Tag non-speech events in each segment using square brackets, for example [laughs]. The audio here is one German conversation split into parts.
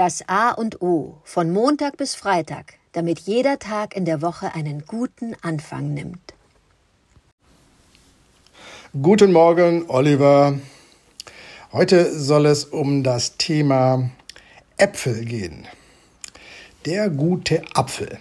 Das A und O von Montag bis Freitag, damit jeder Tag in der Woche einen guten Anfang nimmt. Guten Morgen, Oliver. Heute soll es um das Thema Äpfel gehen. Der gute Apfel.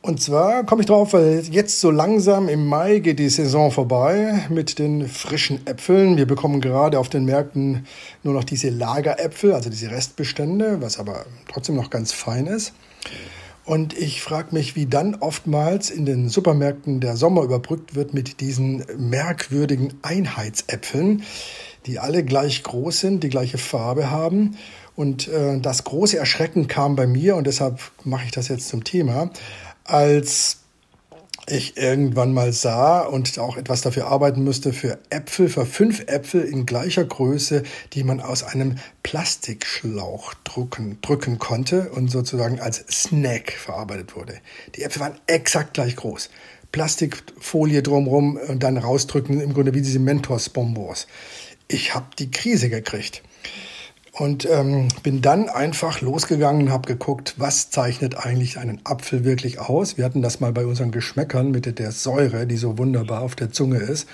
Und zwar komme ich drauf, weil jetzt so langsam im Mai geht die Saison vorbei mit den frischen Äpfeln. Wir bekommen gerade auf den Märkten nur noch diese Lageräpfel, also diese Restbestände, was aber trotzdem noch ganz fein ist. Und ich frage mich, wie dann oftmals in den Supermärkten der Sommer überbrückt wird mit diesen merkwürdigen Einheitsäpfeln, die alle gleich groß sind, die gleiche Farbe haben. Und äh, das große Erschrecken kam bei mir, und deshalb mache ich das jetzt zum Thema, als ich irgendwann mal sah und auch etwas dafür arbeiten musste für Äpfel, für fünf Äpfel in gleicher Größe, die man aus einem Plastikschlauch drücken, drücken konnte und sozusagen als Snack verarbeitet wurde. Die Äpfel waren exakt gleich groß. Plastikfolie drumherum und dann rausdrücken, im Grunde wie diese Mentos-Bonbons. Ich habe die Krise gekriegt. Und ähm, bin dann einfach losgegangen und habe geguckt, was zeichnet eigentlich einen Apfel wirklich aus. Wir hatten das mal bei unseren Geschmäckern mit der Säure, die so wunderbar auf der Zunge ist.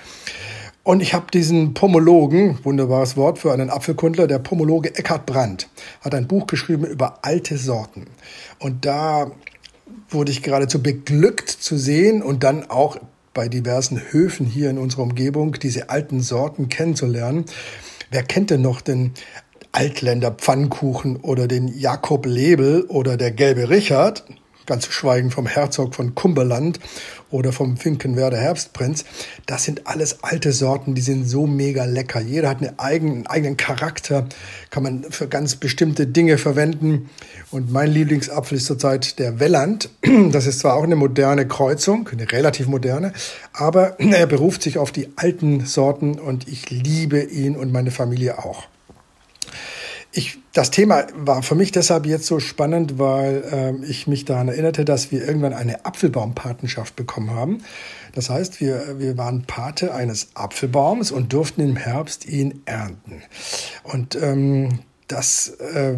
Und ich habe diesen Pomologen, wunderbares Wort für einen Apfelkundler, der Pomologe Eckhard Brandt, hat ein Buch geschrieben über alte Sorten. Und da wurde ich geradezu beglückt zu sehen und dann auch bei diversen Höfen hier in unserer Umgebung diese alten Sorten kennenzulernen. Wer kennt denn noch den Altländer Pfannkuchen oder den Jakob Lebel oder der gelbe Richard, ganz zu schweigen vom Herzog von Cumberland oder vom Finkenwerder Herbstprinz, das sind alles alte Sorten, die sind so mega lecker. Jeder hat eine eigenen, einen eigenen Charakter, kann man für ganz bestimmte Dinge verwenden. Und mein Lieblingsapfel ist zurzeit der Welland. Das ist zwar auch eine moderne Kreuzung, eine relativ moderne, aber er beruft sich auf die alten Sorten und ich liebe ihn und meine Familie auch. Ich, das Thema war für mich deshalb jetzt so spannend, weil äh, ich mich daran erinnerte, dass wir irgendwann eine Apfelbaumpatenschaft bekommen haben. Das heißt, wir, wir waren Pate eines Apfelbaums und durften im Herbst ihn ernten. Und ähm, das äh,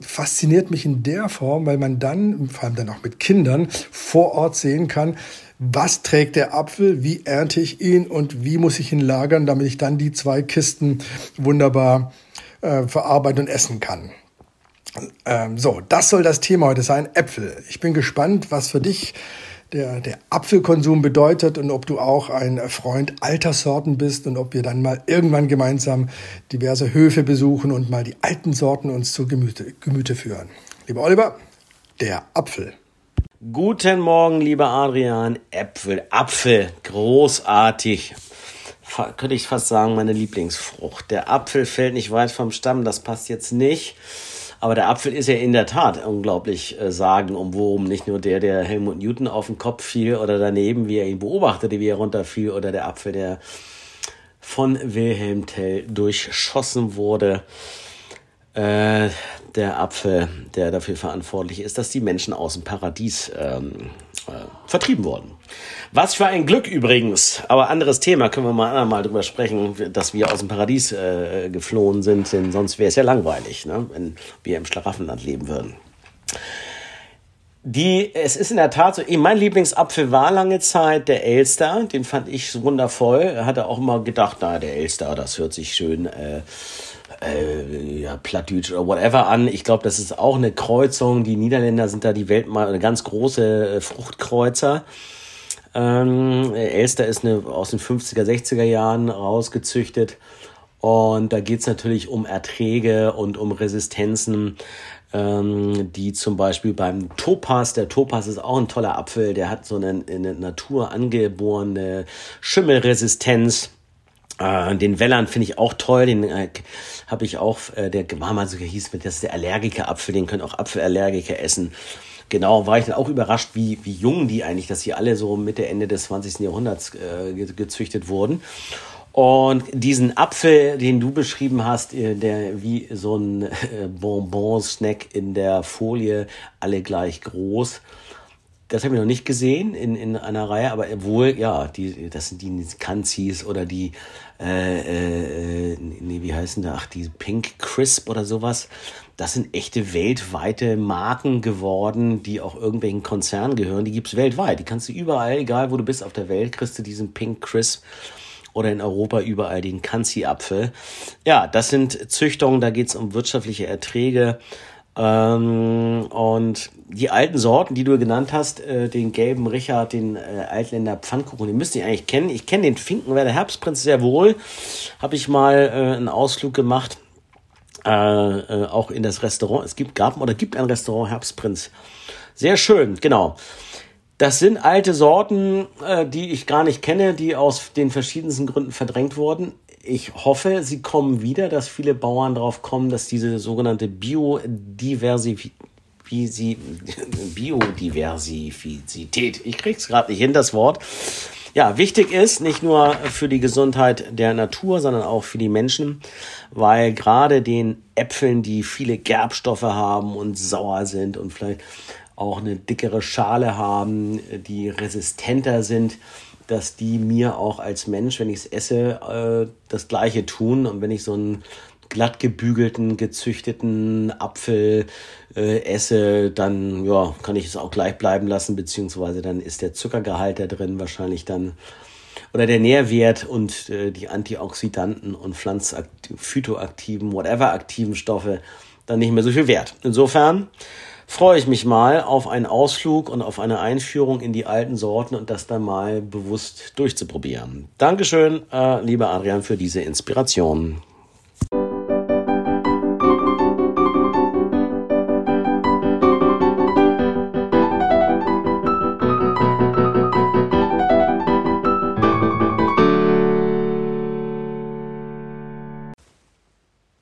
fasziniert mich in der Form, weil man dann, vor allem dann auch mit Kindern, vor Ort sehen kann, was trägt der Apfel, wie ernte ich ihn und wie muss ich ihn lagern, damit ich dann die zwei Kisten wunderbar äh, verarbeiten und essen kann. Ähm, so, das soll das Thema heute sein, Äpfel. Ich bin gespannt, was für dich der, der Apfelkonsum bedeutet und ob du auch ein Freund alter Sorten bist und ob wir dann mal irgendwann gemeinsam diverse Höfe besuchen und mal die alten Sorten uns zu Gemüte, Gemüte führen. Lieber Oliver, der Apfel. Guten Morgen, lieber Adrian. Äpfel, Apfel, großartig könnte ich fast sagen, meine Lieblingsfrucht. Der Apfel fällt nicht weit vom Stamm, das passt jetzt nicht. Aber der Apfel ist ja in der Tat unglaublich äh, sagenumwoben. Nicht nur der, der Helmut Newton auf den Kopf fiel oder daneben, wie er ihn beobachtete, wie er runterfiel, oder der Apfel, der von Wilhelm Tell durchschossen wurde. Äh, der Apfel, der dafür verantwortlich ist, dass die Menschen aus dem Paradies ähm, äh, vertrieben wurden. Was für ein Glück übrigens, aber anderes Thema, können wir mal andermal drüber sprechen, dass wir aus dem Paradies äh, geflohen sind, denn sonst wäre es ja langweilig, ne, wenn wir im Schlaraffenland leben würden. Die, es ist in der Tat so, mein Lieblingsapfel war lange Zeit der Elster, den fand ich wundervoll. Hatte auch immer gedacht, na, der Elster, das hört sich schön äh, äh, ja, Plattdeutsch oder whatever an. Ich glaube, das ist auch eine Kreuzung. Die Niederländer sind da die Weltmeister, eine ganz große äh, Fruchtkreuzer. Ähm, Elster ist eine, aus den 50er, 60er Jahren rausgezüchtet. Und da geht's natürlich um Erträge und um Resistenzen, ähm, die zum Beispiel beim Topaz, der Topaz ist auch ein toller Apfel, der hat so eine, eine Natur angeborene Schimmelresistenz. Äh, den Wellern finde ich auch toll, den äh, habe ich auch, äh, der war mal so hieß, das ist der Allergiker-Apfel, den können auch Apfelallergiker essen. Genau, war ich dann auch überrascht, wie, wie jung die eigentlich, dass sie alle so Mitte, Ende des 20. Jahrhunderts äh, gezüchtet wurden. Und diesen Apfel, den du beschrieben hast, äh, der wie so ein äh, Bonbon-Snack in der Folie, alle gleich groß, das habe ich noch nicht gesehen in, in einer Reihe, aber wohl, ja, die, das sind die Kanzis oder die, äh, äh, nee, wie heißen da, ach, die Pink Crisp oder sowas. Das sind echte weltweite Marken geworden, die auch irgendwelchen Konzernen gehören. Die gibt's weltweit. Die kannst du überall, egal wo du bist auf der Welt, kriegst du diesen Pink Crisp oder in Europa überall den Kanzi-Apfel. Ja, das sind Züchtungen, da geht's um wirtschaftliche Erträge. Ähm, und die alten Sorten, die du genannt hast, äh, den gelben Richard, den äh, Altländer Pfannkuchen, den müsst ihr eigentlich kennen. Ich kenne den Finkenwerder Herbstprinz sehr wohl. Habe ich mal äh, einen Ausflug gemacht, äh, äh, auch in das Restaurant. Es gibt, gab oder gibt ein Restaurant Herbstprinz. Sehr schön, genau. Das sind alte Sorten, äh, die ich gar nicht kenne, die aus den verschiedensten Gründen verdrängt wurden ich hoffe, sie kommen wieder, dass viele Bauern darauf kommen, dass diese sogenannte Biodiversität, [laughs] ich krieg's gerade nicht hin, das Wort, ja, wichtig ist, nicht nur für die Gesundheit der Natur, sondern auch für die Menschen, weil gerade den Äpfeln, die viele Gerbstoffe haben und sauer sind und vielleicht auch eine dickere Schale haben, die resistenter sind, dass die mir auch als Mensch, wenn ich es esse, äh, das Gleiche tun. Und wenn ich so einen glatt gebügelten, gezüchteten Apfel äh, esse, dann ja, kann ich es auch gleich bleiben lassen, beziehungsweise dann ist der Zuckergehalt da drin wahrscheinlich dann oder der Nährwert und äh, die Antioxidanten und pflanzaktiven, phytoaktiven, whatever aktiven Stoffe dann nicht mehr so viel wert. Insofern freue ich mich mal auf einen Ausflug und auf eine Einführung in die alten Sorten und das dann mal bewusst durchzuprobieren. Dankeschön, äh, lieber Adrian, für diese Inspiration.